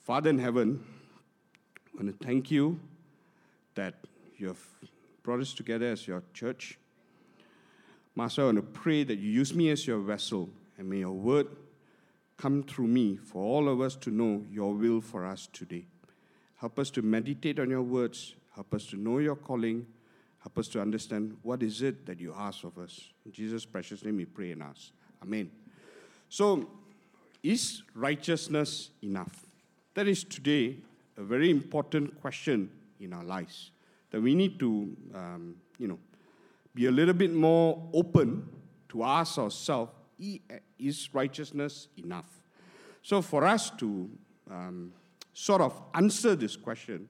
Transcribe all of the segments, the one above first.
Father in heaven, I want to thank you that you have brought us together as your church. Master, I want to pray that you use me as your vessel and may your word come through me for all of us to know your will for us today. Help us to meditate on your words. Help us to know your calling. Help us to understand what is it that you ask of us. In Jesus' precious name we pray and ask. Amen. So, is righteousness enough? That is today a very important question in our lives that we need to, um, you know, be a little bit more open to ask ourselves: Is righteousness enough? So, for us to um, sort of answer this question,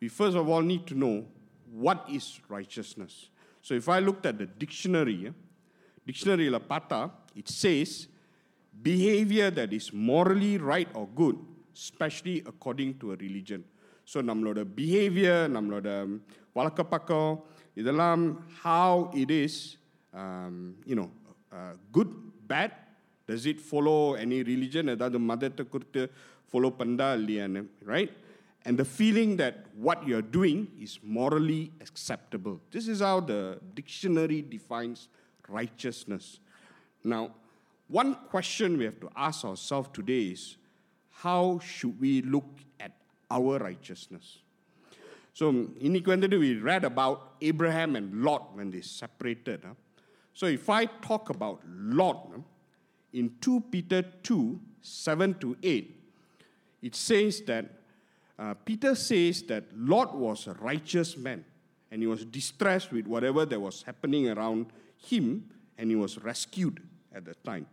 we first of all need to know what is righteousness. So, if I looked at the dictionary, dictionary la pata, it says behavior that is morally right or good, especially according to a religion. So நம்மளோட behaviour நம்மளோட வழக்க பக்கம் இதெல்லாம் how it is you know good bad does it follow any religion ஏதாவது மதத்தை குறித்து follow பண்ணா இல்லையான்னு right and the feeling that what you're doing is morally acceptable. This is how the dictionary defines righteousness. Now, one question we have to ask ourselves today is how should we look at our righteousness? So in Equanimity, we read about Abraham and Lot when they separated. Huh? So if I talk about Lot huh, in 2 Peter 2 7 to 8, it says that uh, Peter says that Lot was a righteous man and he was distressed with whatever that was happening around him and he was rescued at the time.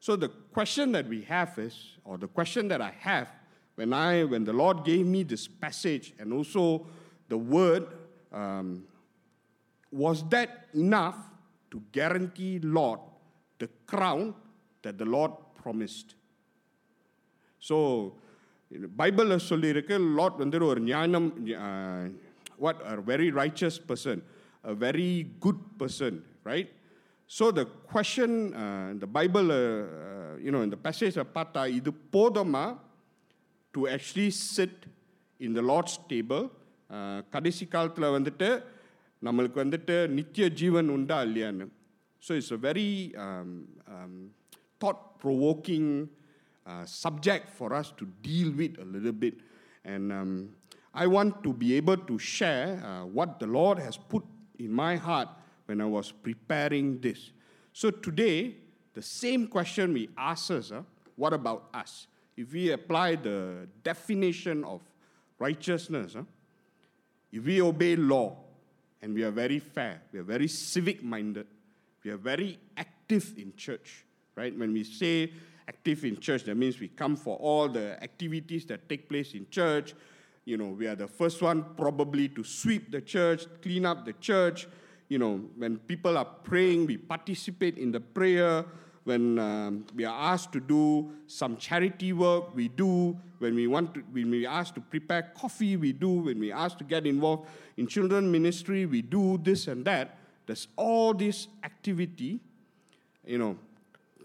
So the question that we have is, or the question that I have when I when the Lord gave me this passage and also the word, um, was that enough to guarantee Lot the crown that the Lord promised? So Bible சொல்லியிருக்கு Lot வந்து Lord uh, what a very righteous person, a very good person, right? so the question uh, the bible uh, uh, you know in the passage பார்த்தா இது போதுமா to actually sit in the Lord's table. கடைசி காலத்தில் வந்துட்டு நம்மளுக்கு வந்துட்டு நித்திய ஜீவன் உண்டா இல்லையான்னு so it's a very thought provoking subject for us to deal with a little bit. And um, I want to be able to share uh, what the Lord has put in my heart when I was preparing this. So today, the same question we ask us, uh, what about us? if we apply the definition of righteousness, huh, if we obey law and we are very fair, we are very civic minded, we are very active in church, right? When we say active in church, that means we come for all the activities that take place in church. You know, we are the first one probably to sweep the church, clean up the church. You know, when people are praying, we participate in the prayer when um, we are asked to do some charity work, we do. When we want to, when we are asked to prepare coffee, we do. When we are asked to get involved in children ministry, we do this and that. There's all this activity, you know,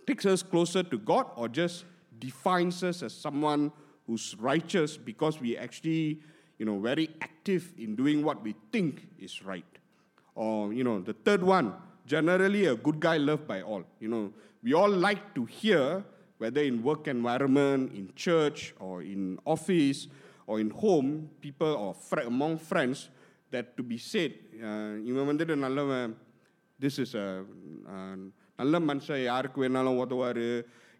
takes us closer to God or just defines us as someone who's righteous because we actually, you know, very active in doing what we think is right. Or, you know, the third one, generally a good guy loved by all. You know, we all like to hear, whether in work environment, in church, or in office, or in home, people or fr- among friends, that to be said, இவன் வந்துட்டு நல்லவன் this is நல்ல மனுஷன் யாருக்கு வேணாலும் உதவாரு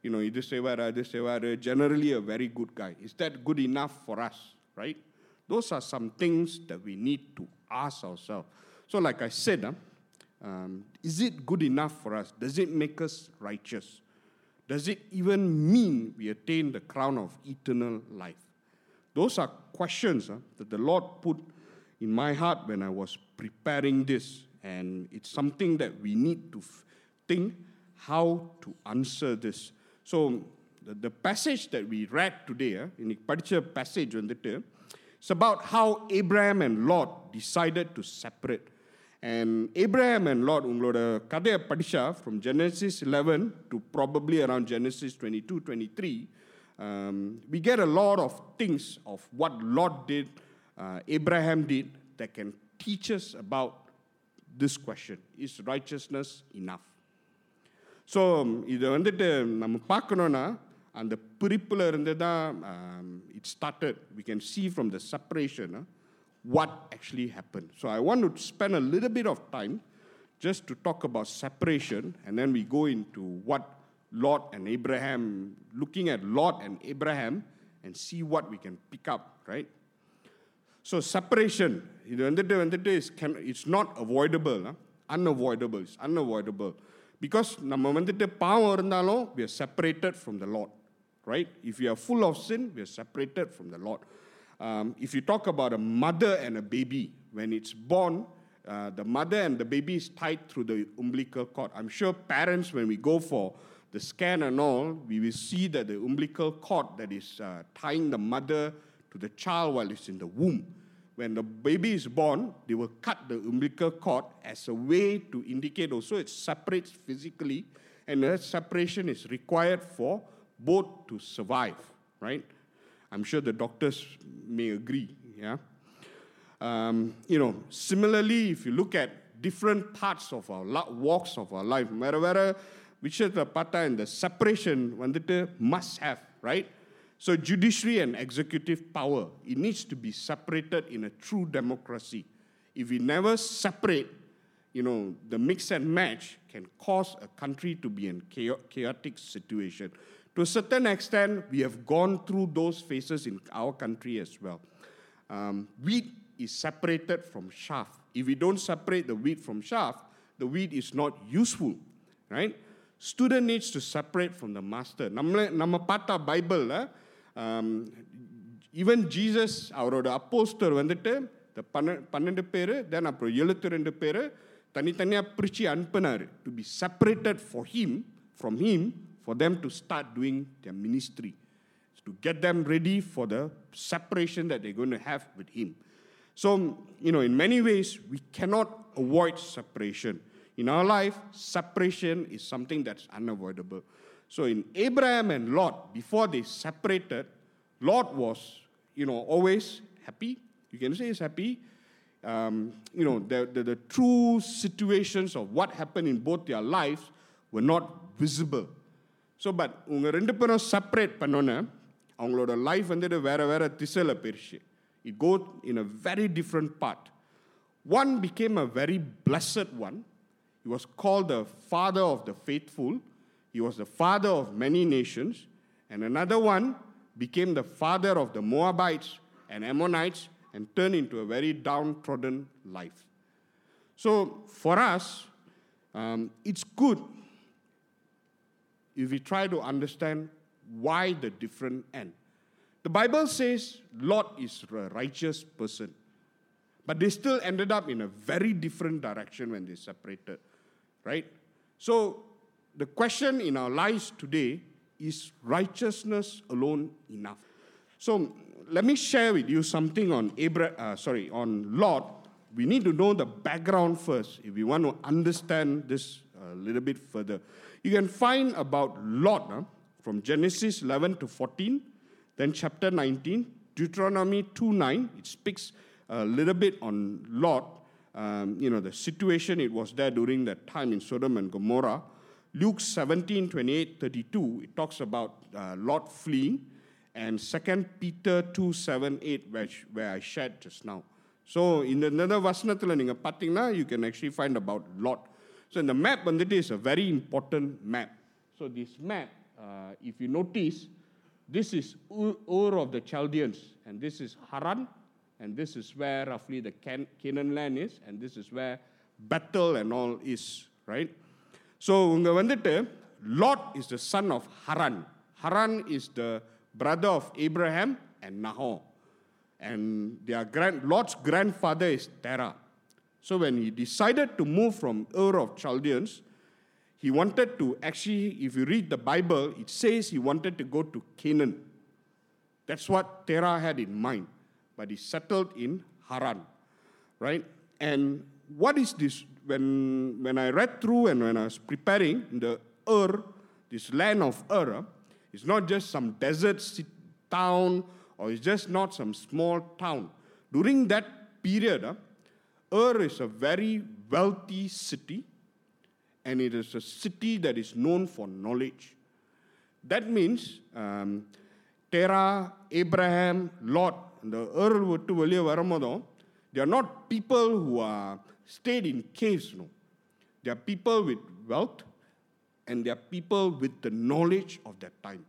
you know இது செய்வார் அது செய்வார் generally a very good guy is that good enough for us right those are some things that we need to ask ourselves. So, like I said, ah, um, is it good enough for us? Does it make us righteous? Does it even mean we attain the crown of eternal life? Those are questions ah, that the Lord put in my heart when I was preparing this, and it's something that we need to f- think how to answer this. So, the, the passage that we read today, uh, in particular passage on the it's about how Abraham and Lot decided to separate. And Abraham and Lot, உங்களோட கதையை படிச்சா from Genesis 11 to probably around Genesis 22, 23, um, we get a lot of things of what Lot did, uh, Abraham did, that can teach us about this question Is righteousness enough? So இதை வந்துட்டு நம்ம பார்க்கணுன்னா அந்த பிரிப்பில் இருந்து தான் it started we can see from the separation what actually happened. So I want to spend a little bit of time just to talk about separation, and then we go into what Lot and Abraham, looking at Lot and Abraham, and see what we can pick up, right? So separation, இது வந்துட்டு வந்துட்டு is can, it's not avoidable, huh? unavoidable, it's unavoidable. Because நம்ம வந்துட்டு பாவம் இருந்தாலும் we are separated from the Lord, right? If you are full of sin, we are separated from the Lord. um, if you talk about a mother and a baby, when it's born, uh, the mother and the baby is tied through the umbilical cord. I'm sure parents, when we go for the scan and all, we will see that the umbilical cord that is uh, tying the mother to the child while it's in the womb. When the baby is born, they will cut the umbilical cord as a way to indicate also it separates physically, and that separation is required for both to survive, right? I'm sure the doctors may agree, yeah? Um, you know, similarly, if you look at different parts of our li- walks of our life, வேற வேற விஷயத்தை பார்த்தா இந்த separation வந்துட்டு must have, right? So judiciary and executive power, it needs to be separated in a true democracy. If we never separate, you know, the mix and match can cause a country to be in chao- chaotic situation. To a certain extent, we have gone through those phases in our country as well. Um, wheat is separated from chaff. If we don't separate the wheat from chaff, the wheat is not useful, right? Student needs to separate from the master. நம்மள நம்ம பார்த்தா பைபிளில் even Jesus அவரோட அப்போஸ்டர் வந்துட்டு இந்த பன்ன பன்னெண்டு பேர் தென் அப்புறம் எழுபத்தி ரெண்டு பேர் தனித்தனியாக பிரித்து அனுப்பினார் to be separated for heme from heme for them to start doing their ministry, to get them ready for the separation that they're going to have with Him. So, you know, in many ways, we cannot avoid separation. In our life, separation is something that's unavoidable. So, in Abraham and Lot, before they separated, Lot was, you know, always happy. You can say he's happy. Um, you know, the, the, the true situations of what happened in both their lives were not visible so but உங்கள் ரெண்டு பேரும் separate பண்ணோன்னே அவங்களோட life வந்துட்டு வேற வேற திசையில் போயிடுச்சு it go in a very different part one became a very blessed one he was called the father of the faithful he was the father of many nations and another one became the father of the moabites and ammonites and turned into a very downtrodden life so for us um, it's good if we try to understand why the different end. The Bible says Lot is a righteous person, but they still ended up in a very different direction when they separated, right? So the question in our lives today is righteousness alone enough? So let me share with you something on Abra- uh, sorry, on Lot. We need to know the background first if we want to understand this a little bit further. You can find about Lot from Genesis 11 to 14, then chapter 19, Deuteronomy 2 9. It speaks a little bit on Lot, um, you know, the situation it was there during that time in Sodom and Gomorrah. Luke 17 28 32, it talks about uh, Lot fleeing. And 2 Peter 2 7 8, which, where I shared just now. So, in another patina, you can actually find about Lot so in the map, வந்துட்டு is a very important map. So this map, uh, if you notice, this is Ur of the Chaldeans, and this is Haran, and this is where roughly the Can- Canaan land is, and this is where Bethel and all is, right? So, இங்கே Lot is the son of Haran. Haran is the brother of Abraham and Nahor. And their grand, Lot's grandfather is Terah. So when he decided to move from Ur of Chaldeans, he wanted to actually, if you read the Bible, it says he wanted to go to Canaan. That's what Terah had in mind. But he settled in Haran, right? And what is this? When, when I read through and when I was preparing the Ur, this land of Ur, It's not just some desert town or it's just not some small town. During that period, uh, Ur is a very wealthy city and it is a city that is known for knowledge. That means um, Terah, Abraham, Lot, the Ur விட்டு வெளியே வரும்போதும் they are not people who are stayed in caves, no. They are people with wealth and they are people with the knowledge of that time.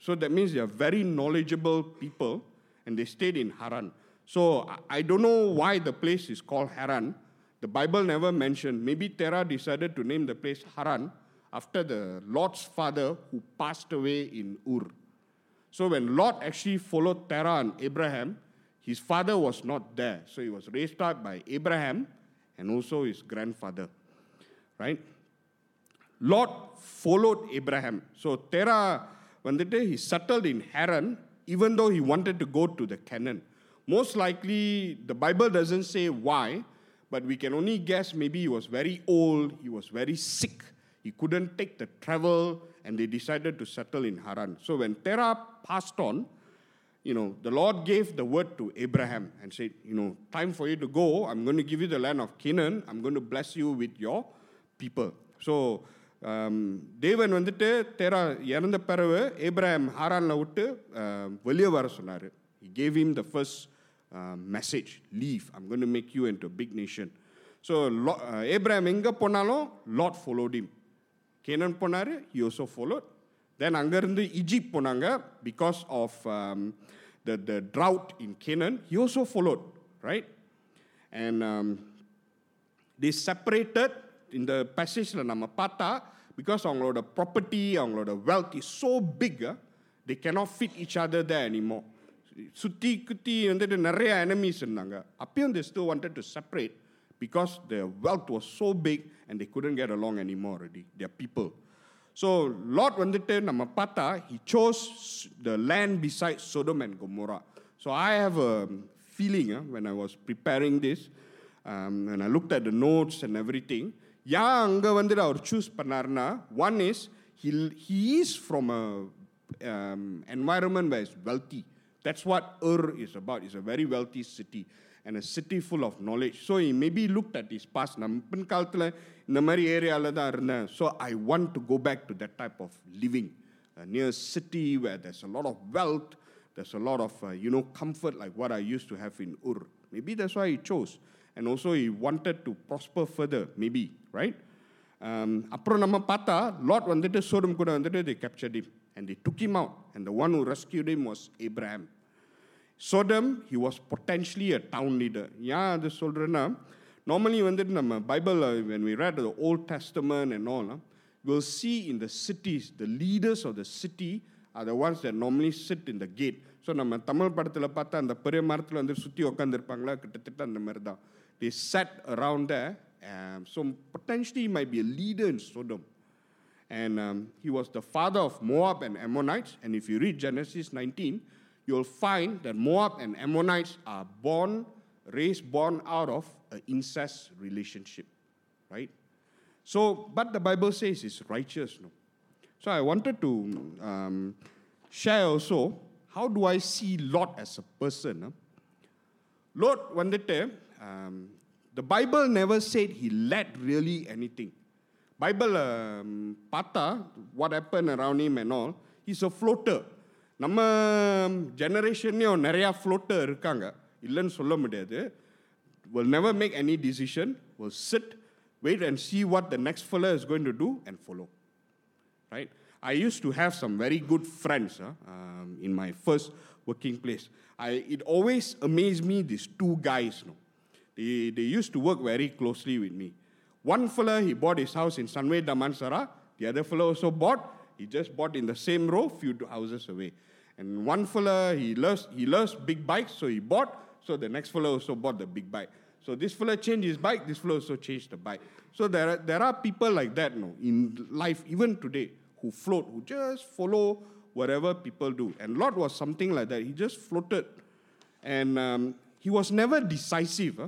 So that means they are very knowledgeable people and they stayed in Haran. So I don't know why the place is called Haran. The Bible never mentioned. Maybe Terah decided to name the place Haran after the Lot's father who passed away in Ur. So when Lot actually followed Terah and Abraham, his father was not there. So he was raised up by Abraham and also his grandfather. Right? Lot followed Abraham. So Terah, when the day he settled in Haran, even though he wanted to go to the Canaan. Most likely the Bible doesn't say why, but we can only guess maybe he was very old, he was very sick, he couldn't take the travel and they decided to settle in Haran. So when Terah passed on, you know, the Lord gave the word to Abraham and said, you know, time for you to go. I'm going to give you the land of Canaan. I'm going to bless you with your people. So, um, தேவன் வந்துட்டு தேரா இறந்த பிறகு Abraham ஹாரானில் விட்டு um, வெளியே வர சொன்னார் He gave him the first uh, message, leave. I'm going to make you into a big nation. So, Lo- uh, Abraham எங்கே போனாலும் Lot followed him. கேனன் போனார் he also followed then அங்கேருந்து Egypt போனாங்க because of the the drought in Canaan he also followed right and um, they separated in the passage-ல நம்ம பார்த்தா because அவங்களோட property அவங்களோட wealth is so big uh, they cannot fit each other there anymore சுத்தி குத்தி வந்துட்டு நிறைய enemies இருந்தாங்க அப்பயும் they still wanted to separate because their wealth was so big and they couldn't get along anymore already their people so Lot வந்துட்டு நம்ம பார்த்தா he chose the land beside Sodom and Gomorrah so I have a feeling uh, when I was preparing this um, and I looked at the notes and everything ஏன் அங்கே வந்துட்டு அவர் choose பண்ணாருன்னா one is he he is from a um, environment where it's wealthy that's what Ur is about it's a very wealthy city and a city full of knowledge so he maybe looked at his past நம்ம பின்காலத்தில் இந்த மாதிரி ஏரியாவில் தான் இருந்தேன் so I want to go back to that type of living uh, near a city where there's a lot of wealth there's a lot of uh, you know comfort like what I used to have in Ur maybe that's why he chose and also he wanted to prosper further maybe right um, அப்புறம் நம்ம பார்த்தா lot வந்துட்டு Sodom கூட வந்துட்டு they captured him and they took him out and the one who rescued him was Abraham Sodom, he was potentially a town leader. ஏன் அது சொல்கிறேன்னா normally வந்துட்டு நம்ம Bible when we read the Old Testament and all, uh, we'll see in the cities, the leaders of the city are the ones that normally sit in the gate. So நம்ம தமிழ் படத்தில் பார்த்தா அந்த பெரிய மரத்தில் வந்து சுற்றி உட்காந்துருப்பாங்களா கிட்டத்தட்ட அந்த மாதிரி தான் they sat around there um, so potentially he might be a leader in Sodom and um, he was the father of Moab and Ammonites. And if you read Genesis 19, you'll find that Moab and Ammonites are born, raised, born out of an incest relationship, right? So, but the Bible says it's righteous, no? So I wanted to um, share also how do I see Lot as a person? Huh? Lot, one day, um, the Bible never said he led really anything. Bible um, பார்த்தா what happened around him and all, he's a floater. நம்ம ஜெனரேஷன்லேயும் நிறையா floater இருக்காங்க இல்லைன்னு சொல்ல முடியாது will never make any decision, will sit, wait and see what the next fella is going to do and follow right? I used to have some very good friends huh, um, in my first working place. I, it always amazed me, these two guys. No? They, they used to work very closely with me. One fellow, he bought his house in Sunway Damansara. The other fellow also bought. He just bought in the same row, few houses away. And one fellow, he loves, he loves big bikes, so he bought. So the next fellow also bought the big bike. So this fellow changed his bike, this fellow also changed the bike. So there are, there are people like that no, in life, even today, who float, who just follow whatever people do. And Lot was something like that. He just floated. And um, he was never decisive. huh?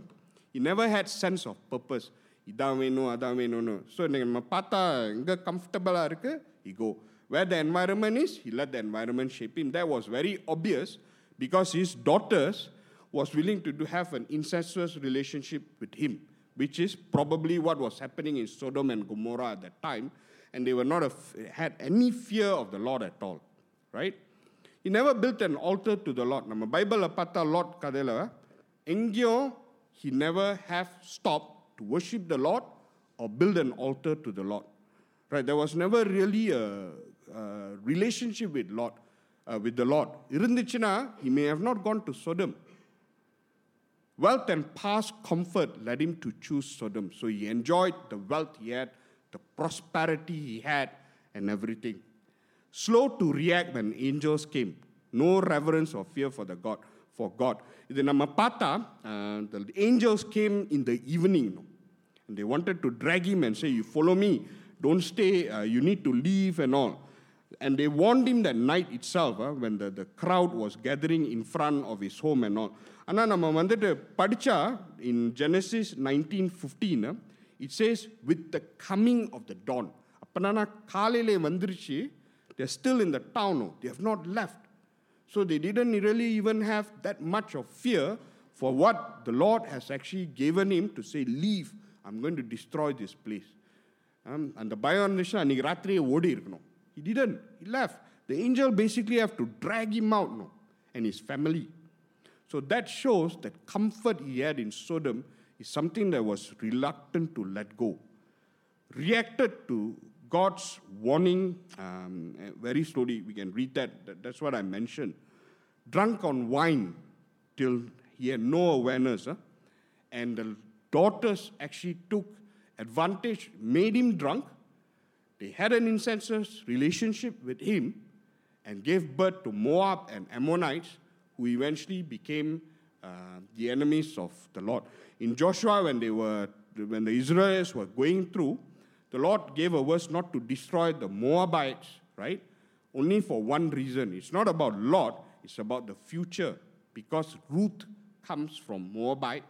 He never had sense of purpose. இதான் வேணும் அதான் வேணும்னு so நீங்கள் நம்ம பார்த்தா எங்கே கம்ஃபர்டபுளாக இருக்கு he go Where the environment is, he let the environment shape him. That was very obvious because his daughters was willing to do, have an incestuous relationship with him, which is probably what was happening in Sodom and Gomorrah at that time, and they were not a, had any fear of the Lord at all, right? He never built an altar to the Lord. நம்ம பைபிளை பார்த்தா Lord கதையில் எங்கேயும் he never have stopped to worship the Lord or build an altar to the Lord. Right? There was never really a, a relationship with Lord, uh, with the Lord. இருந்துச்சுன்னா he may have not gone to Sodom. Wealth and past comfort led him to choose Sodom. So he enjoyed the wealth he had, the prosperity he had, and everything. Slow to react when angels came. No reverence or fear for the God, for God. இது நம்ம பார்த்தா uh, the angels came in the evening. no? And they wanted to drag him and say, You follow me, don't stay, uh, you need to leave and all. And they warned him that night itself, uh, when the, the crowd was gathering in front of his home and all. ஆனால் நம்ம வந்துட்டு படிச்சா in Genesis 19:15 it says with the coming of the dawn அப்பனா காலையிலே வந்துருச்சு they're still in the town no? they have not left so they didn't really even have that much of fear for what the Lord has actually given him to say leave I'm going to destroy this place um, அந்த பயம் இருந்துச்சுன்னா அன்றைக்கி ராத்திரியே ஓடி இருக்கணும் he didn't he left the angel basically have to drag him out no? and his family so that shows that comfort he had in Sodom is something that was reluctant to let go. Reacted to God's warning um, uh, very slowly. We can read that. that. That's what I mentioned. Drunk on wine till he had no awareness. huh? And the daughters actually took advantage, made him drunk. They had an incestuous relationship with him and gave birth to Moab and Ammonites, who eventually became uh, the enemies of the Lord. In Joshua, when they were when the Israelites were going through, the Lord gave a verse not to destroy the Moabites, right? Only for one reason. It's not about Lot, it's about the future. Because Ruth comes from Moabite,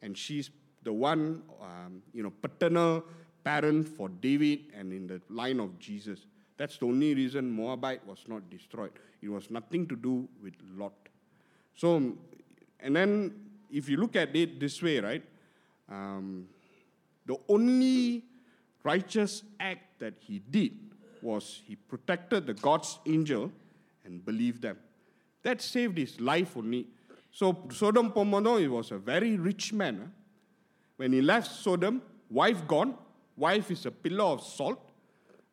and she's the one, um, you know, paternal parent for David and in the line of Jesus. That's the only reason Moabite was not destroyed. It was nothing to do with Lot. So, and then if you look at it this way, right, um, the only righteous act that he did was he protected the God's angel and believed them. That saved his life only. So, Sodom Pomodo, he was a very rich man. huh? When he left Sodom, wife gone, wife is a pillar of salt.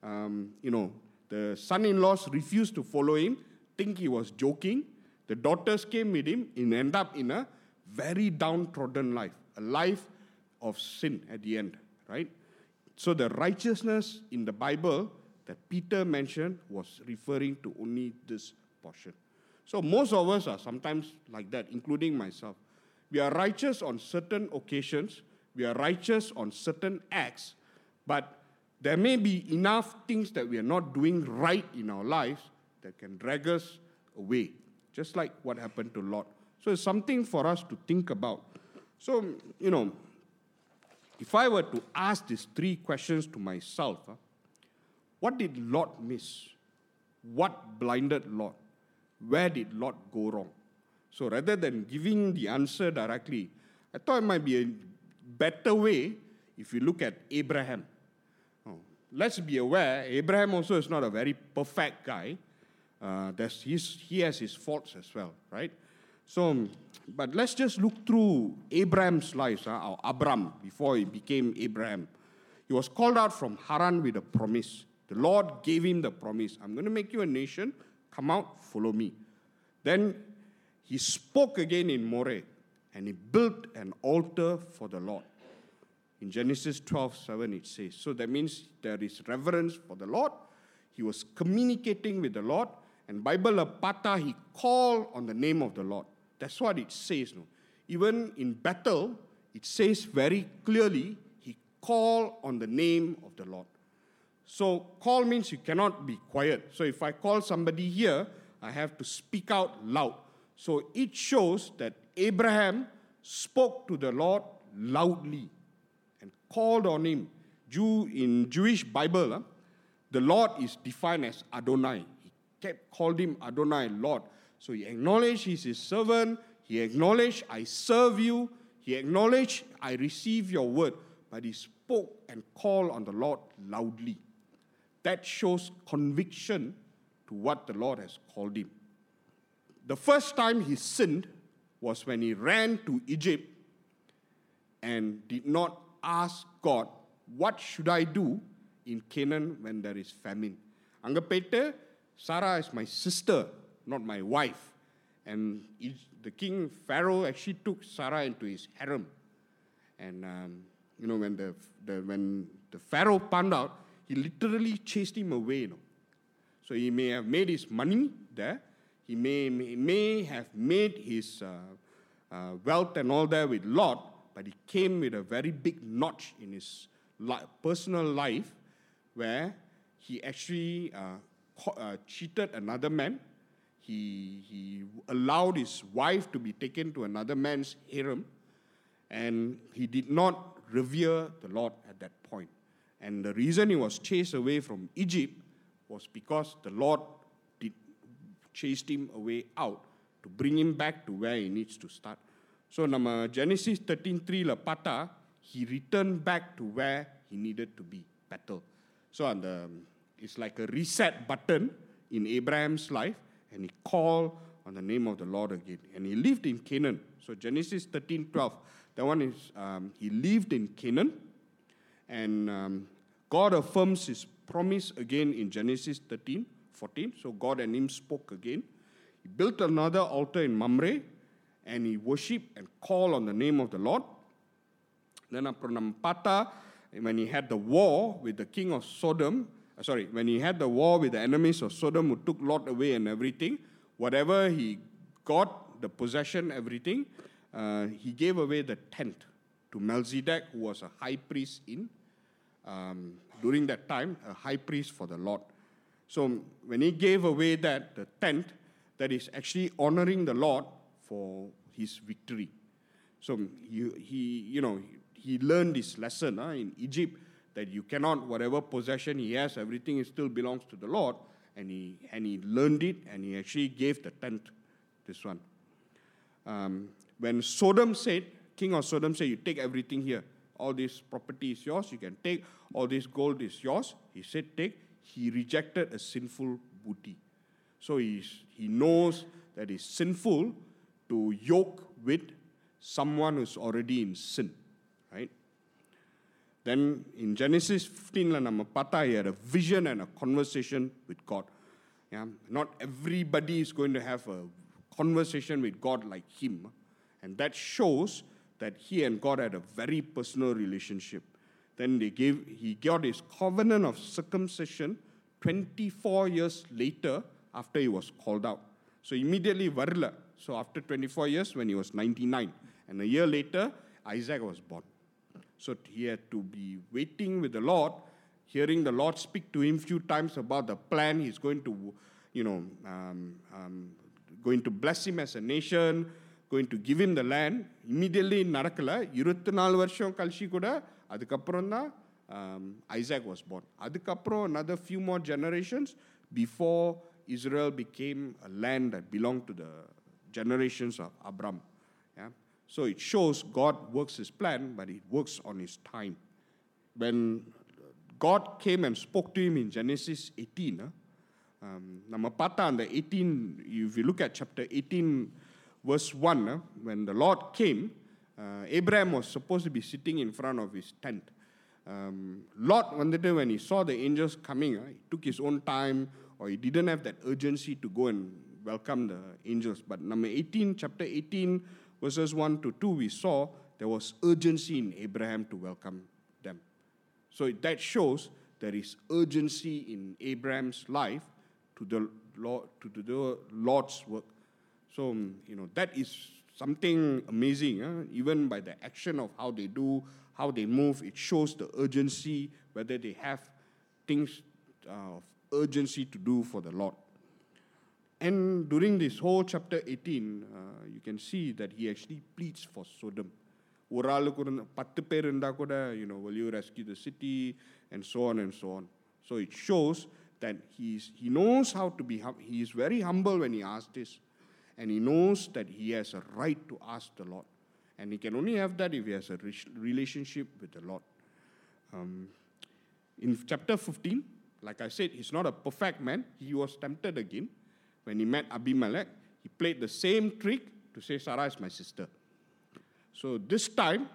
Um, you know, the son in laws refused to follow him, think he was joking. The daughters came with him and end up in a very downtrodden life, a life of sin at the end, right? So the righteousness in the Bible that Peter mentioned was referring to only this portion. So most of us are sometimes like that, including myself. We are righteous on certain occasions, we are righteous on certain acts, but there may be enough things that we are not doing right in our lives that can drag us away, just like what happened to Lot. So it's something for us to think about. So, you know, if I were to ask these three questions to myself, huh, what did Lot miss? What blinded Lot? Where did Lot go wrong? So rather than giving the answer directly, I thought it might be a better way if you look at Abraham. Oh, let's be aware, Abraham also is not a very perfect guy. Uh, there's his, he has his faults as well, right? So, but let's just look through Abraham's life, uh, or Abram, before he became Abraham. He was called out from Haran with a promise. The Lord gave him the promise I'm going to make you a nation, come out, follow me. Then he spoke again in Moreh, and he built an altar for the Lord. In Genesis 12 7, it says. So that means there is reverence for the Lord. He was communicating with the Lord. And Bible Pata, he called on the name of the Lord. That's what it says. No? Even in Bethel, it says very clearly, he called on the name of the Lord. So call means you cannot be quiet. So if I call somebody here, I have to speak out loud. So it shows that Abraham spoke to the Lord loudly and called on him. Jew in Jewish Bible, huh, the Lord is defined as Adonai. He kept called him Adonai, Lord. So he acknowledged he's his servant. He acknowledged, I serve you. He acknowledged, I receive your word. But he spoke and called on the Lord loudly. That shows conviction to what the Lord has called him. The first time he sinned was when he ran to Egypt and did not ask God, What should I do in Canaan when there is famine? Anga Peter, Sarah is my sister, not my wife. And the king, Pharaoh, actually took Sarah into his harem. And, um, you know, when the, the, when the Pharaoh found out, he literally chased him away, you know. So he may have made his money there, he may, may, may have made his uh, uh, wealth and all that with Lot, but he came with a very big notch in his li- personal life where he actually uh, uh, cheated another man. He, he allowed his wife to be taken to another man's harem, and he did not revere the Lord at that point. And the reason he was chased away from Egypt was because the Lord chased him away out to bring him back to where he needs to start. So number Genesis 13:3, la pata, he returned back to where he needed to be, Bethel. So அந்த it's like a reset button in Abraham's life and he called on the name of the Lord again. And he lived in Canaan. So Genesis 13.12, that one is um, he lived in Canaan and um, God affirms his promise again in Genesis 13 14. So God and him spoke again. He built another altar in Mamre and he worshiped and called on the name of the Lord. Then after Nampata, when he had the war with the king of Sodom, uh, sorry, when he had the war with the enemies of Sodom who took Lot away and everything, whatever he got, the possession, everything, uh, he gave away the tent to Melchizedek, who was a high priest in um, during that time, a high priest for the Lord. So when he gave away that, the tent, that is actually honoring the Lord for his victory. So he, he you know, he learned this lesson huh, in Egypt that you cannot, whatever possession he has, everything still belongs to the Lord. And he, and he learned it and he actually gave the tent, this one. Um, when Sodom said, king of Sodom said, you take everything here. All this property is yours, you can take. All this gold is yours. He said, take he rejected a sinful booty. So he, he knows that it's sinful to yoke with someone who's already in sin, right? Then in Genesis 15, he had a vision and a conversation with God. Yeah? Not everybody is going to have a conversation with God like him. And that shows that he and God had a very personal relationship. Then they gave, he got his covenant of circumcision 24 years later after he was called out. So immediately varla. So after 24 years, when he was 99, and a year later, Isaac was born. So he had to be waiting with the Lord, hearing the Lord speak to him few times about the plan he's going to, you know, um, um, going to bless him as a nation, going to give him the land. Immediately நடக்கல இருபத்தி நாலு வருஷம் கழிச்சு கூட அதுக்கப்புறம் தான் Isaac was born. அதுக்கப்புறம் another few more generations before Israel became a land that belonged to the generations of Abram. Yeah? So it shows God works his plan, but it works on his time. When God came and spoke to him in Genesis 18, uh, um, நம்ம பார்த்தா அந்த 18, if you look at chapter 18, verse 1, uh, when the Lord came, uh, Abraham was supposed to be sitting in front of his tent. Um, Lot, when he saw the angels coming, uh, he took his own time or he didn't have that urgency to go and welcome the angels. But number 18, chapter 18, verses 1 to 2, we saw there was urgency in Abraham to welcome them. So that shows there is urgency in Abraham's life to the Lord, to the Lord's work. So, um, you know, that is something amazing. huh? Even by the action of how they do, how they move, it shows the urgency whether they have things uh, of urgency to do for the Lord. And during this whole chapter 18, uh, you can see that he actually pleads for Sodom. ஒரு ஆளுக்கு ஒரு பத்து பேர் இருந்தால் கூட you know will you rescue the city and so on and so on So it shows that he's, he knows how to be, hum- he is very humble when he asks this. and he knows that he has a right to ask the Lord. And he can only have that if he has a relationship with the Lord. Um, in chapter 15, like I said, he's not a perfect man. He was tempted again. When he met Abimelech, he played the same trick to say, Sarah is my sister. So this time,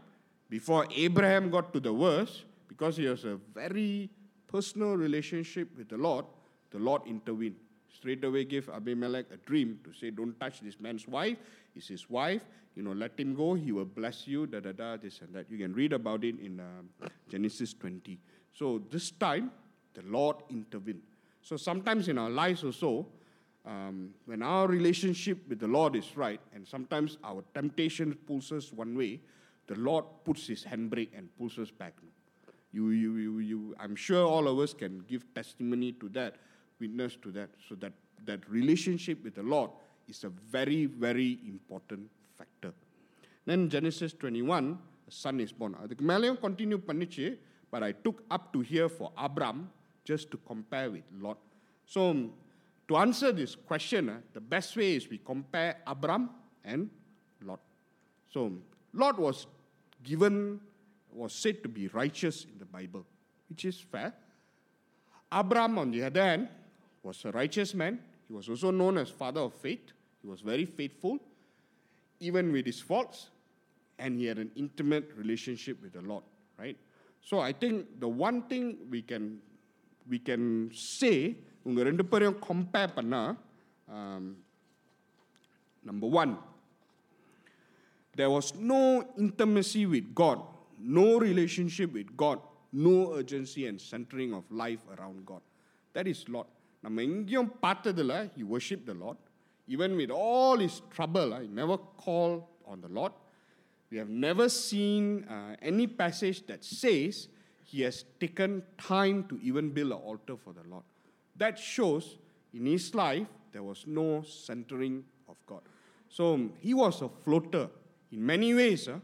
before Abraham got to the verse, because he has a very personal relationship with the Lord, the Lord intervened. Straight away gave Abimelech a dream to say, Don't touch this man's wife. It's his wife. You know, let him go. He will bless you, da da da, this and that. You can read about it in uh, Genesis 20. So this time, the Lord intervened. So sometimes in our lives also, um, when our relationship with the Lord is right, and sometimes our temptation pulls us one way, the Lord puts his handbrake and pulls us back. You, you, you, you, I'm sure all of us can give testimony to that, witness to that, so that that relationship with the Lord is a very, very important factor. Then Genesis 21, a son is born. அதுக்கு மேலேயும் continue பண்ணிச்சு but I took up to here for Abram just to compare with Lot. So to answer this question, uh, the best way is we compare Abram and Lot. So Lot was given, was said to be righteous in the Bible, which is fair. Abram, on the other hand, was a righteous man. He was also known as father of faith. He was very faithful, even with his faults, and he had an intimate relationship with the Lord, right? So I think the one thing we can we can say உங்கள் ரெண்டு பேரையும் compare பண்ணால் number one there was no intimacy with God, no relationship with God, no urgency and centering of life around God. That is Lord. நம்ம எங்கேயும் பார்த்ததில்ல he worshiped the Lord. Even with all his trouble, he never called on the Lord. We have never seen uh, any passage that says he has taken time to even build an altar for the Lord. That shows in his life there was no centering of God. So he was a floater in many ways. Uh,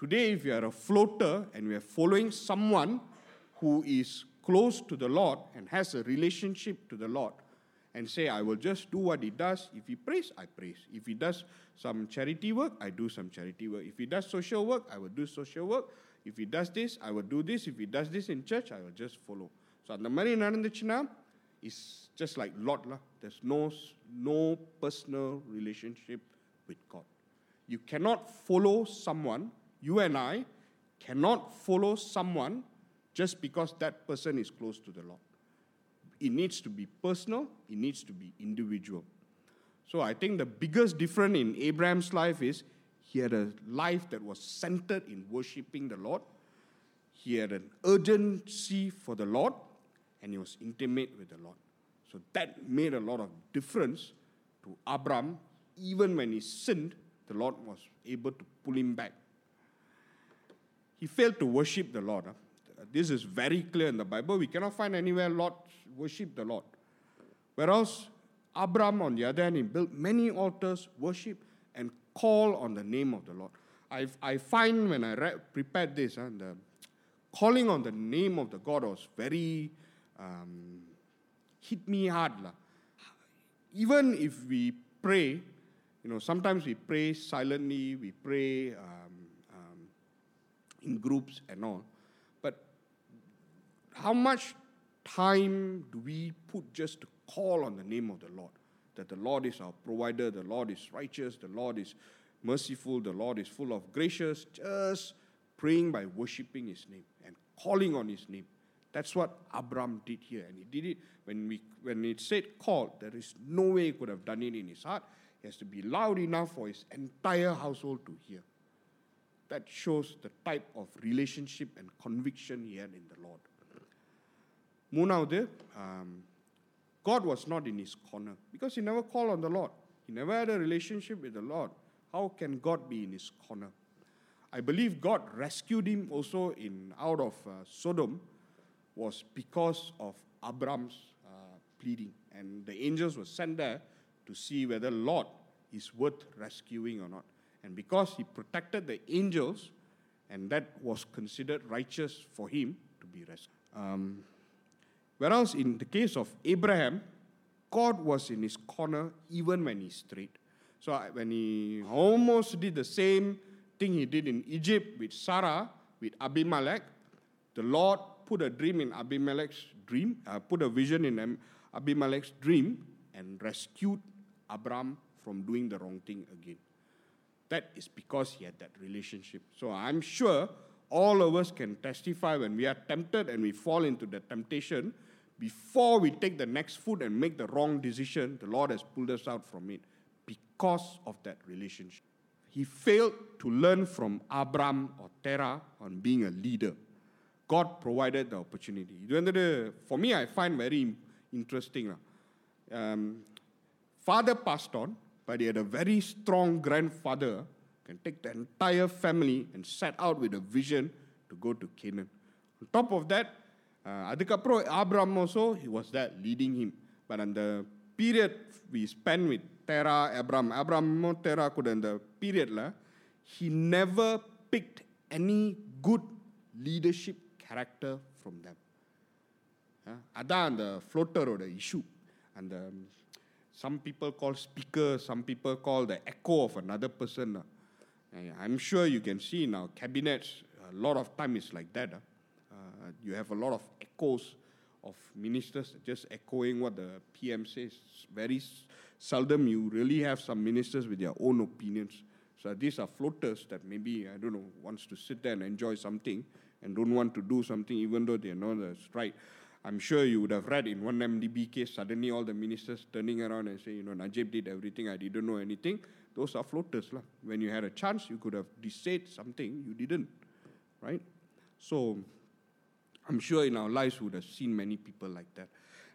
today, if you are a floater and we are following someone who is close to the Lord and has a relationship to the Lord, and say, I will just do what he does. If he prays, I praise. If he does some charity work, I do some charity work. If he does social work, I will do social work. If he does this, I will do this. If he does this in church, I will just follow. So அந்த மாதிரி நடந்துச்சுன்னா is just like Lot. La. There's no, no personal relationship with God. You cannot follow someone, you and I cannot follow someone just because that person is close to the Lord. It needs to be personal, it needs to be individual. So I think the biggest difference in Abraham's life is he had a life that was centered in worshiping the Lord. He had an urgency for the Lord, and he was intimate with the Lord. So that made a lot of difference to Abram. Even when he sinned, the Lord was able to pull him back. He failed to worship the Lord. Huh? This is very clear in the Bible. We cannot find anywhere Lot worship the Lord. Whereas Abram, on the other hand, he built many altars, worship, and call on the name of the Lord. I, I find when I re- prepared this, huh, the calling on the name of the God was very um, hit me hard. La. Even if we pray, you know, sometimes we pray silently, we pray um, um, in groups and all. How much time do we put just to call on the name of the Lord? That the Lord is our provider, the Lord is righteous, the Lord is merciful, the Lord is full of gracious, just praying by worshiping His name and calling on His name. That's what Abram did here. And he did it when, we, when it said called, there is no way he could have done it in his heart. He has to be loud enough for his entire household to hear. That shows the type of relationship and conviction he had in the Lord. மூணாவது um, God was not in his corner because he never called on the Lord. He never had a relationship with the Lot. How can God be in his corner? I believe God rescued him also in out of uh, Sodom was because of Abraham's uh, pleading, and the angels were sent there to see whether the Lord is worth rescuing or not. And because he protected the angels, and that was considered righteous for him to be rescued. Um, Whereas in the case of Abraham, God was in his corner even when he strayed. So when he almost did the same thing he did in Egypt with Sarah, with Abimelech, the Lord put a dream in Abimelech's dream, uh, put a vision in Abimelech's dream, and rescued Abram from doing the wrong thing again. That is because he had that relationship. So I'm sure all of us can testify when we are tempted and we fall into the temptation, before we take the next foot and make the wrong decision, the Lord has pulled us out from it because of that relationship. He failed to learn from Abram or Terah on being a leader. God provided the opportunity. For me, I find very interesting. Um, father passed on, but he had a very strong grandfather can take the entire family and set out with a vision to go to Canaan. On top of that, அதுக்கப்புறம் Abraham also he was there leading him. But அந்த period we spent with Terah, Abraham, Abraham Terah கூட அந்த periodல he never picked any good leadership character from them. அஹ், அதான் அந்த ஃப்ளோட்டரோட issue அந்த some people call speaker some people call the echo of another person I'm sure you can see in our cabinets a lot of time is like that uh, you have a lot of echoes of ministers just echoing what the PM says very seldom you really have some ministers with their own opinions so these are floaters that maybe I don't know wants to sit there and enjoy something and don't want to do something even though they know that's right. I'm sure you would have read in 1MDB case, suddenly all the ministers turning around and saying, you know, Najib did everything, I didn't know anything. Those are floaters. lah. When you had a chance, you could have said something, you didn't. Right? So I'm sure in our lives we would have seen many people like that.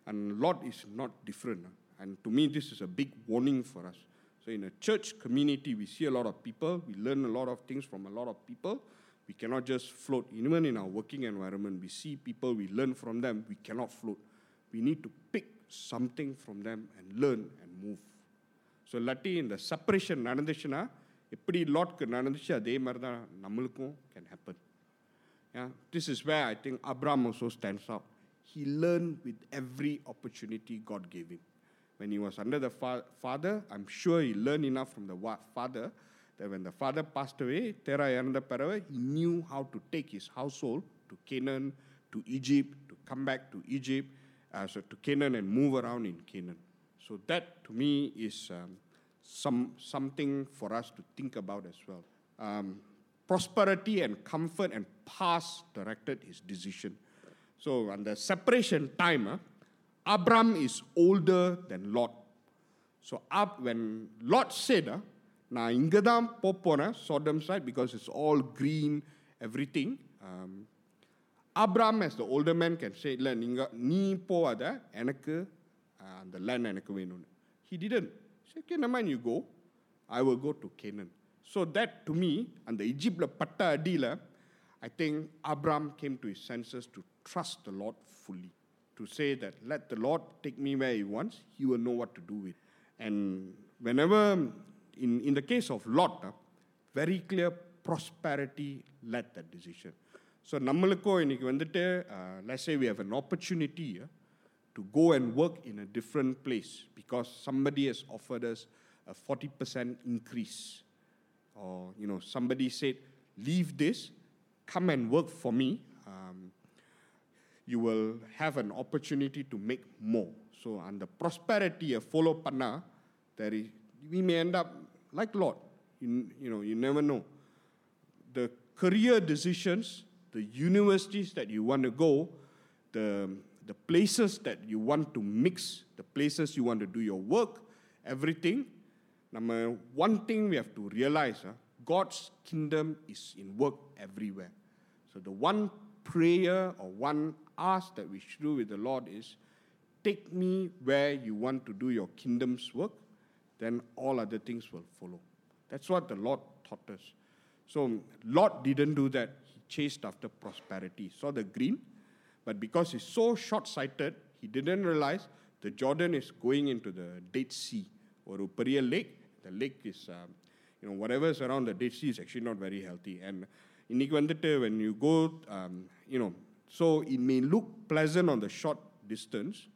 And Lot is not different. Ah. And to me, this is a big warning for us. So, in a church community, we see a lot of people, we learn a lot of things from a lot of people. We cannot just float. Even in our working environment, we see people, we learn from them, we cannot float. We need to pick something from them and learn and move. So, lati in the separation நடந்துச்சுன்னா எப்படி லாட்க்கு நடந்துச்சு அதே மாதிரி தான் நம்மளுக்கும் can happen Yeah, this is where I think Abraham also stands out. He learned with every opportunity God gave him. When he was under the fa- father, I'm sure he learned enough from the wa- father that when the father passed away, Terah இறந்த பிறகு, he knew how to take his household to Canaan, to Egypt, to come back to Egypt, uh, so to Canaan and move around in Canaan. So that to me is um, some, something for us to think about as well. Um, prosperity and comfort and past directed his decision. So, on the separation time, ah, Abram is older than Lot. So, up when Lot said, ah, நான் இங்கே தான் போகிறேன் Sodom side because it's all green, everything. Um, Abram as the older man can say, இல்லை நீங்கள் நீ போகாத எனக்கு uh, அந்த land எனக்கு வேணும்னு. He didn't. He said, okay, never mind, you go. I will go to Canaan. So that to me, அந்த இஜிப்ட்ல பட்ட அடியில, I think Abram came to his senses to trust the Lord fully. To say that let the Lord take me where he wants, he will know what to do with. And whenever, in, in the case of Lot, ah, very clear prosperity led that decision. So நம்மளுக்கும் இன்னைக்கு வந்துட்டு, uh, let's say we have an opportunity ah, to go and work in a different place because somebody has offered us a 40% increase. or, you know, somebody said, leave this, come and work for me. Um, you will have an opportunity to make more. So, and the prosperity of follow panna, there is, we may end up like Lot. You, you know, you never know. The career decisions, the universities that you want to go, the, the places that you want to mix, the places you want to do your work, everything. Number one thing we have to realize, realize God's kingdom is in work everywhere. So the one prayer or one ask that we should do with the Lord is, take me where you want to do your kingdom's work, then all other things will follow. That's what the Lot taught us. So Lord didn't do that. He chased after prosperity. Saw the green, but because he's so short-sighted, he didn't realize the Jordan is going into the Dead Sea or a Lake the lake is, um, you know, whatever's around the Dead Sea is actually not very healthy. And இன்னைக்கு when you go, um, you know, so it may look pleasant on the short distance,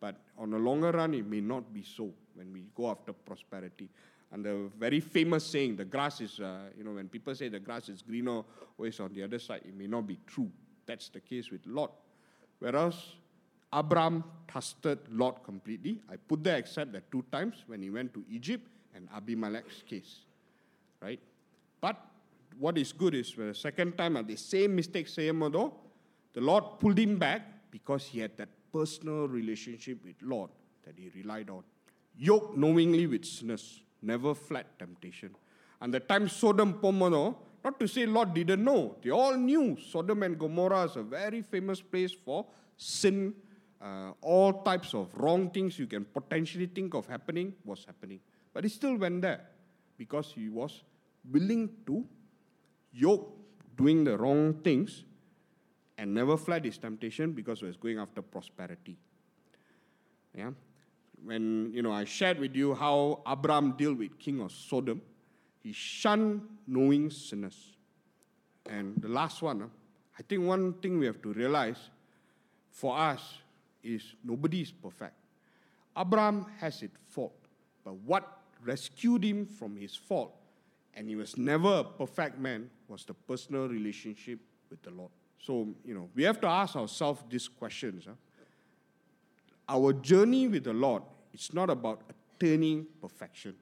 but on the longer run, it may not be so when we go after prosperity. And the very famous saying, the grass is, uh, you know, when people say the grass is greener always on the other side, it may not be true. That's the case with Lot. Whereas Abraham trusted Lord completely. I put there except that two times when he went to Egypt and Abimelech's case. Right? But what is good is the second time at the same mistake, same though, the Lord pulled him back because he had that personal relationship with Lord that he relied on. Yoked knowingly with sinners, never fled temptation. And the time Sodom Pomono, not to say Lot didn't know, they all knew Sodom and Gomorrah is a very famous place for sin. Uh, all types of wrong things you can potentially think of happening was happening. But he still went there because he was willing to yoke doing the wrong things and never fled his temptation because he was going after prosperity. Yeah? When you know I shared with you how Abraham dealt with king of Sodom, he shunned knowing sinners. And the last one, I think one thing we have to realize for us is nobody is perfect. Abraham has his fault, but what rescued him from his fault, and he was never a perfect man, was the personal relationship with the Lord. So, you know, we have to ask ourselves these questions. Huh? Our journey with the Lord, it's not about attaining perfection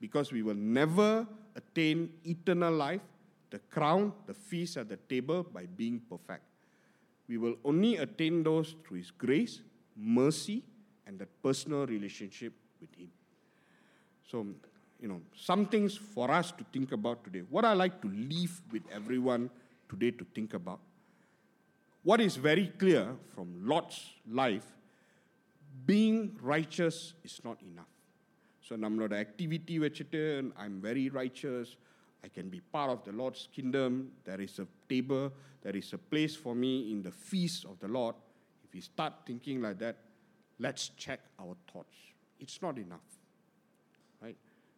because we will never attain eternal life, the crown, the feast at the table by being perfect. We will only attain those through His grace, mercy, and that personal relationship with Him. So, you know, some things for us to think about today. What I like to leave with everyone today to think about what is very clear from Lot's life, being righteous is not enough. So நம்மளோட activity வச்சுட்டு I'm very righteous, I can be part of the Lord's kingdom, there is a table, there is a place for me in the feast of the Lord. If we start thinking like that, let's check our thoughts. It's not enough. Right?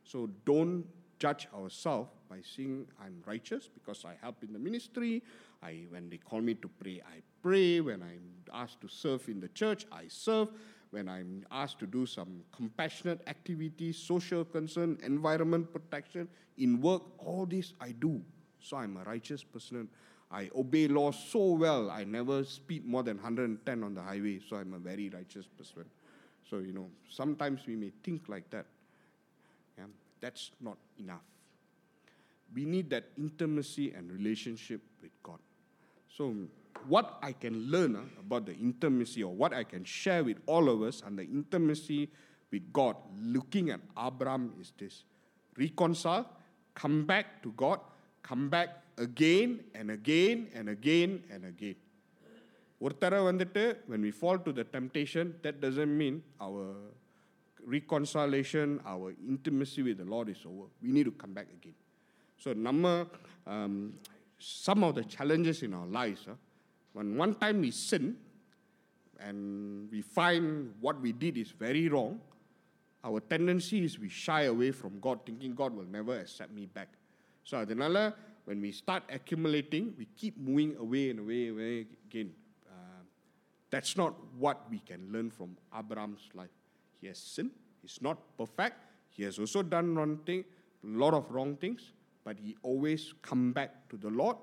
So don't judge ourselves by saying I'm righteous because I help in the ministry, I, when they call me to pray, I pray. When I'm asked to serve in the church, I serve. When I'm asked to do some compassionate activities, social concern, environment protection, in work, all this I do. So I'm a righteous person. I obey laws so well. I never speed more than 110 on the highway. So I'm a very righteous person. So, you know, sometimes we may think like that. Yeah, that's not enough. We need that intimacy and relationship with God. So, what I can learn uh, about the intimacy or what I can share with all of us and the intimacy with God, looking at Abraham, is this reconcile, come back to God, come back again and again and again and again. ஒருத்தர வந்துட்டு when we fall to the temptation that doesn't mean our reconciliation, our intimacy with the Lord is over. We need to come back again. So, number, um, some of the challenges in our lives. Huh? When one time we sin and we find what we did is very wrong, our tendency is we shy away from God, thinking God will never accept me back. So, adinala, when we start accumulating, we keep moving away and away and away again. Uh, that's not what we can learn from Abraham's life. He has sinned. He's not perfect. He has also done wrong thing, a lot of wrong things but he always come back to the Lord,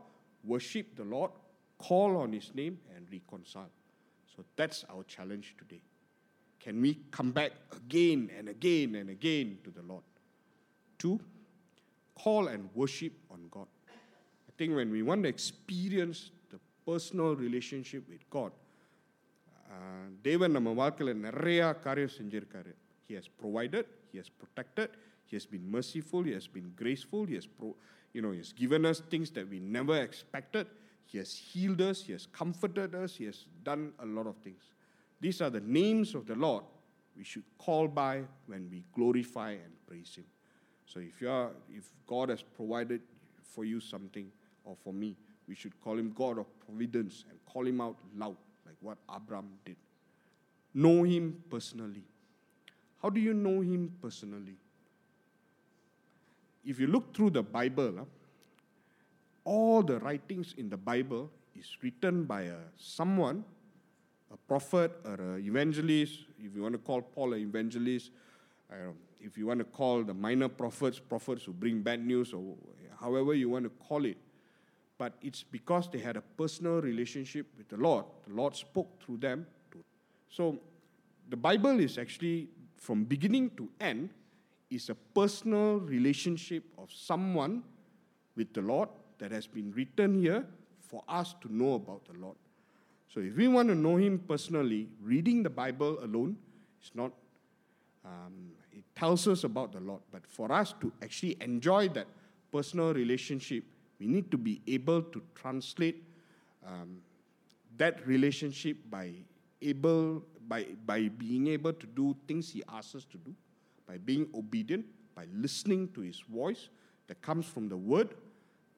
worship the Lord, call on his name, and reconcile. So that's our challenge today. Can we come back again and again and again to the Lord? Two, call and worship on God. I think when we want to experience the personal relationship with God, தேவன் நம்ம வாழ்க்கையில் நிறையா காரியம் செஞ்சுருக்காரு He has provided, He has protected, he has been merciful. He has been graceful. He has, pro, you know, he has given us things that we never expected. He has healed us. He has comforted us. He has done a lot of things. These are the names of the Lord we should call by when we glorify and praise Him. So if you are, if God has provided for you something, or for me, we should call Him God of providence and call Him out loud, like what Abraham did. Know Him personally. How do you know Him personally? if you look through the Bible, uh, all the writings in the Bible is written by a, someone a prophet or an evangelist, if you want to call Paul an evangelist, if you want to call the minor prophets prophets who bring bad news, or however you want to call it, but it's because they had a personal relationship with the Lord. The Lord spoke through them. So the Bible is actually, from beginning to end, is a personal relationship of someone with the Lord that has been written here for us to know about the Lord. So if we want to know Him personally, reading the Bible alone is not, um, it tells us about the Lord. But for us to actually enjoy that personal relationship, we need to be able to translate um, that relationship by able by, by being able to do things he asks us to do, by being obedient, by listening to his voice that comes from the word,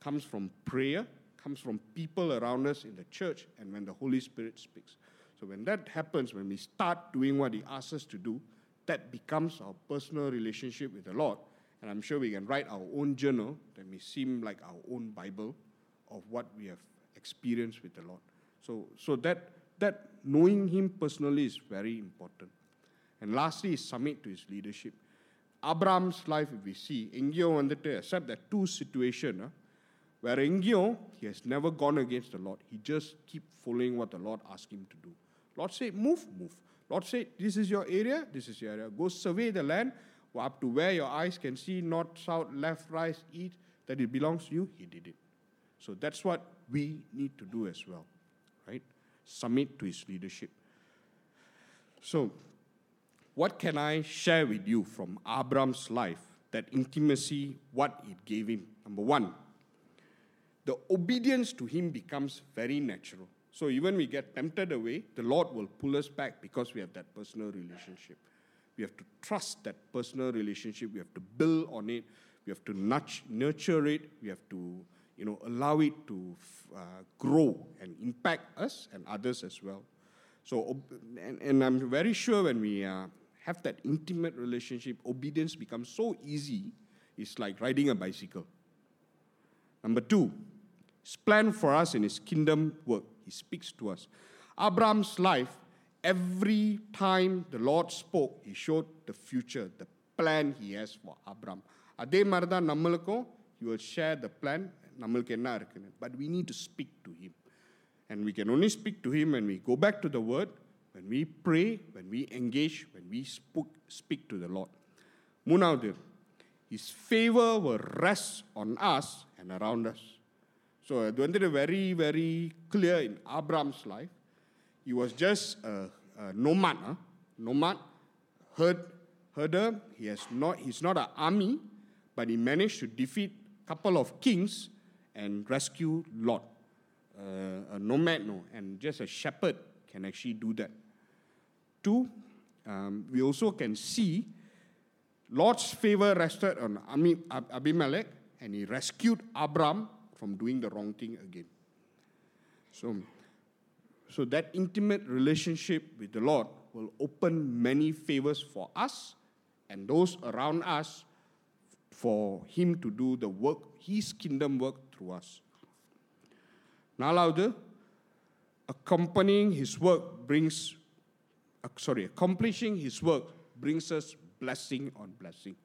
comes from prayer, comes from people around us in the church, and when the Holy Spirit speaks. So when that happens, when we start doing what he asks us to do, that becomes our personal relationship with the Lord. And I'm sure we can write our own journal that may seem like our own Bible of what we have experienced with the Lord. So, so that, that knowing Him personally is very important. And lastly, is submit to His leadership. Abraham's life, if we see, எங்கேயோ வந்துட்டு except that two situation, uh, where எங்கேயோ he has never gone against the Lord. He just keep following what the Lord asked him to do. Lord say, move, move. Lord say, this is your area, this is your area. Go survey the land up to where your eyes can see, north, south, left, right, east, that it belongs to you. He did it. So that's what we need to do as well, right? Submit to his leadership. So, what can I share with you from Abraham's life, that intimacy, what it gave him? Number one, the obedience to him becomes very natural. So even we get tempted away, the Lord will pull us back because we have that personal relationship. We have to trust that personal relationship. We have to build on it. We have to nurture it. We have to, you know, allow it to uh, grow and impact us and others as well. So, and, and I'm very sure when we uh, have that intimate relationship, obedience becomes so easy. It's like riding a bicycle. Number two, His plan for us in His kingdom work. He speaks to us. Abraham's life, every time the Lord spoke, He showed the future, the plan He has for Abraham. அதே மாதிரி தான் நம்மளுக்கும் He will share the plan, நம்மளுக்கு என்ன இருக்குன்னு. But we need to speak to Him. And we can only speak to Him when we go back to the Word, when we pray, when we engage, when we spook, speak to the Lord. மூணாவது His favor will rest on us and around us. So அது வந்துட்டு very, very clear in Abraham's life. he was just a, a nomad, huh? nomad, herd, herder. He has not, he's not an army, but he managed to defeat a couple of kings and rescue Lot. Uh, a nomad, no, and just a shepherd can actually do that. Two, um, we also can see Lord's favor rested on Abimelech, and he rescued Abram from doing the wrong thing again. So, so that intimate relationship with the Lord will open many favors for us and those around us for Him to do the work, His kingdom work through us. நாலாவது accompanying His work brings, uh, sorry, accomplishing His work brings us blessing on blessing.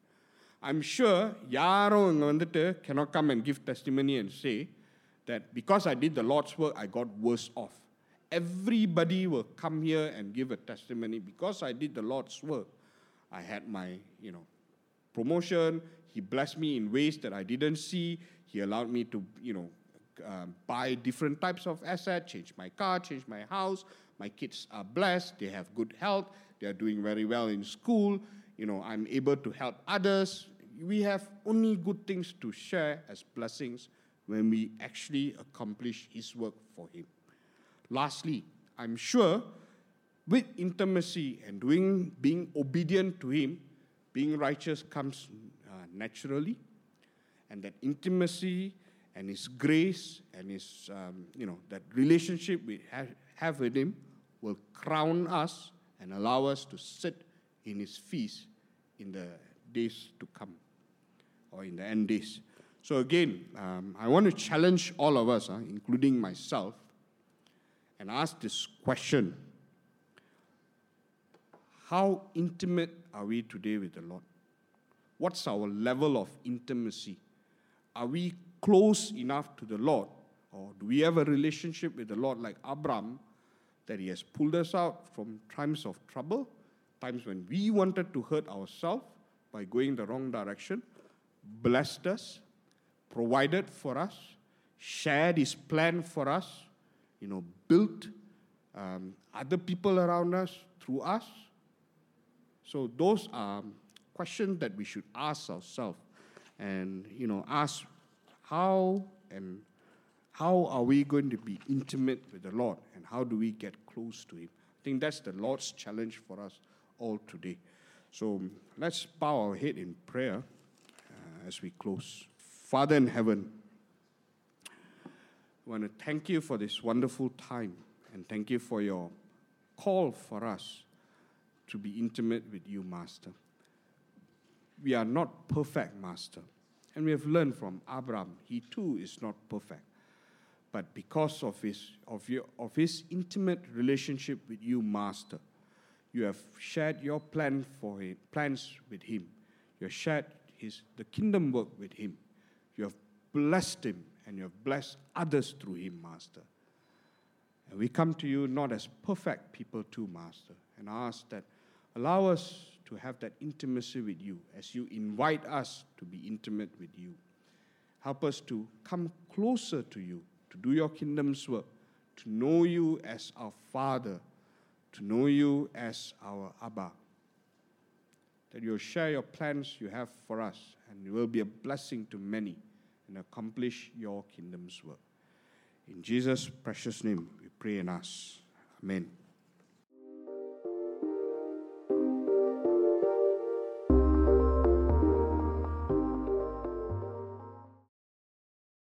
I'm sure யாரும் இங்கே வந்துட்டு cannot come and give testimony and say that because I did the Lord's work, I got worse off. Everybody will come here and give a testimony because I did the Lord's work. I had my, you know, promotion. He blessed me in ways that I didn't see. He allowed me to, you know, um, buy different types of assets, change my car, change my house. My kids are blessed. They have good health. They are doing very well in school you know, I'm able to help others. We have only good things to share as blessings when we actually accomplish His work for Him. Lastly, I'm sure with intimacy and doing, being obedient to Him, being righteous comes uh, naturally. And that intimacy and His grace and His, um, you know, that relationship we have, have with Him will crown us and allow us to sit in his feast in the days to come or in the end days. So, again, um, I want to challenge all of us, uh, including myself, and ask this question How intimate are we today with the Lord? What's our level of intimacy? Are we close enough to the Lord? Or do we have a relationship with the Lord like Abram that He has pulled us out from times of trouble, times when we wanted to hurt ourselves by going the wrong direction, blessed us, provided for us, shared His plan for us, you know, built um, other people around us through us? So those are questions that we should ask ourselves and, you know, ask how and how are we going to be intimate with the Lord and how do we get close to Him? I think that's the Lord's challenge for us all today. So let's bow our head in prayer uh, as we close. Father in heaven, want to thank you for this wonderful time and thank you for your call for us to be intimate with you, Master. We are not perfect, Master. And we have learned from Abraham, he too is not perfect. But because of his, of, your, of his intimate relationship with you, Master, you have shared your plan for him, plans with him. You have shared his, the kingdom work with him. You have blessed him and you have blessed others through him, Master. And we come to you not as perfect people, too, Master, and ask that allow us to have that intimacy with you as you invite us to be intimate with you. Help us to come closer to you, to do your kingdom's work, to know you as our Father, to know you as our Abba. That you'll share your plans you have for us, and you will be a blessing to many and accomplish your kingdom's work. In Jesus' precious name, we pray and ask. Amen.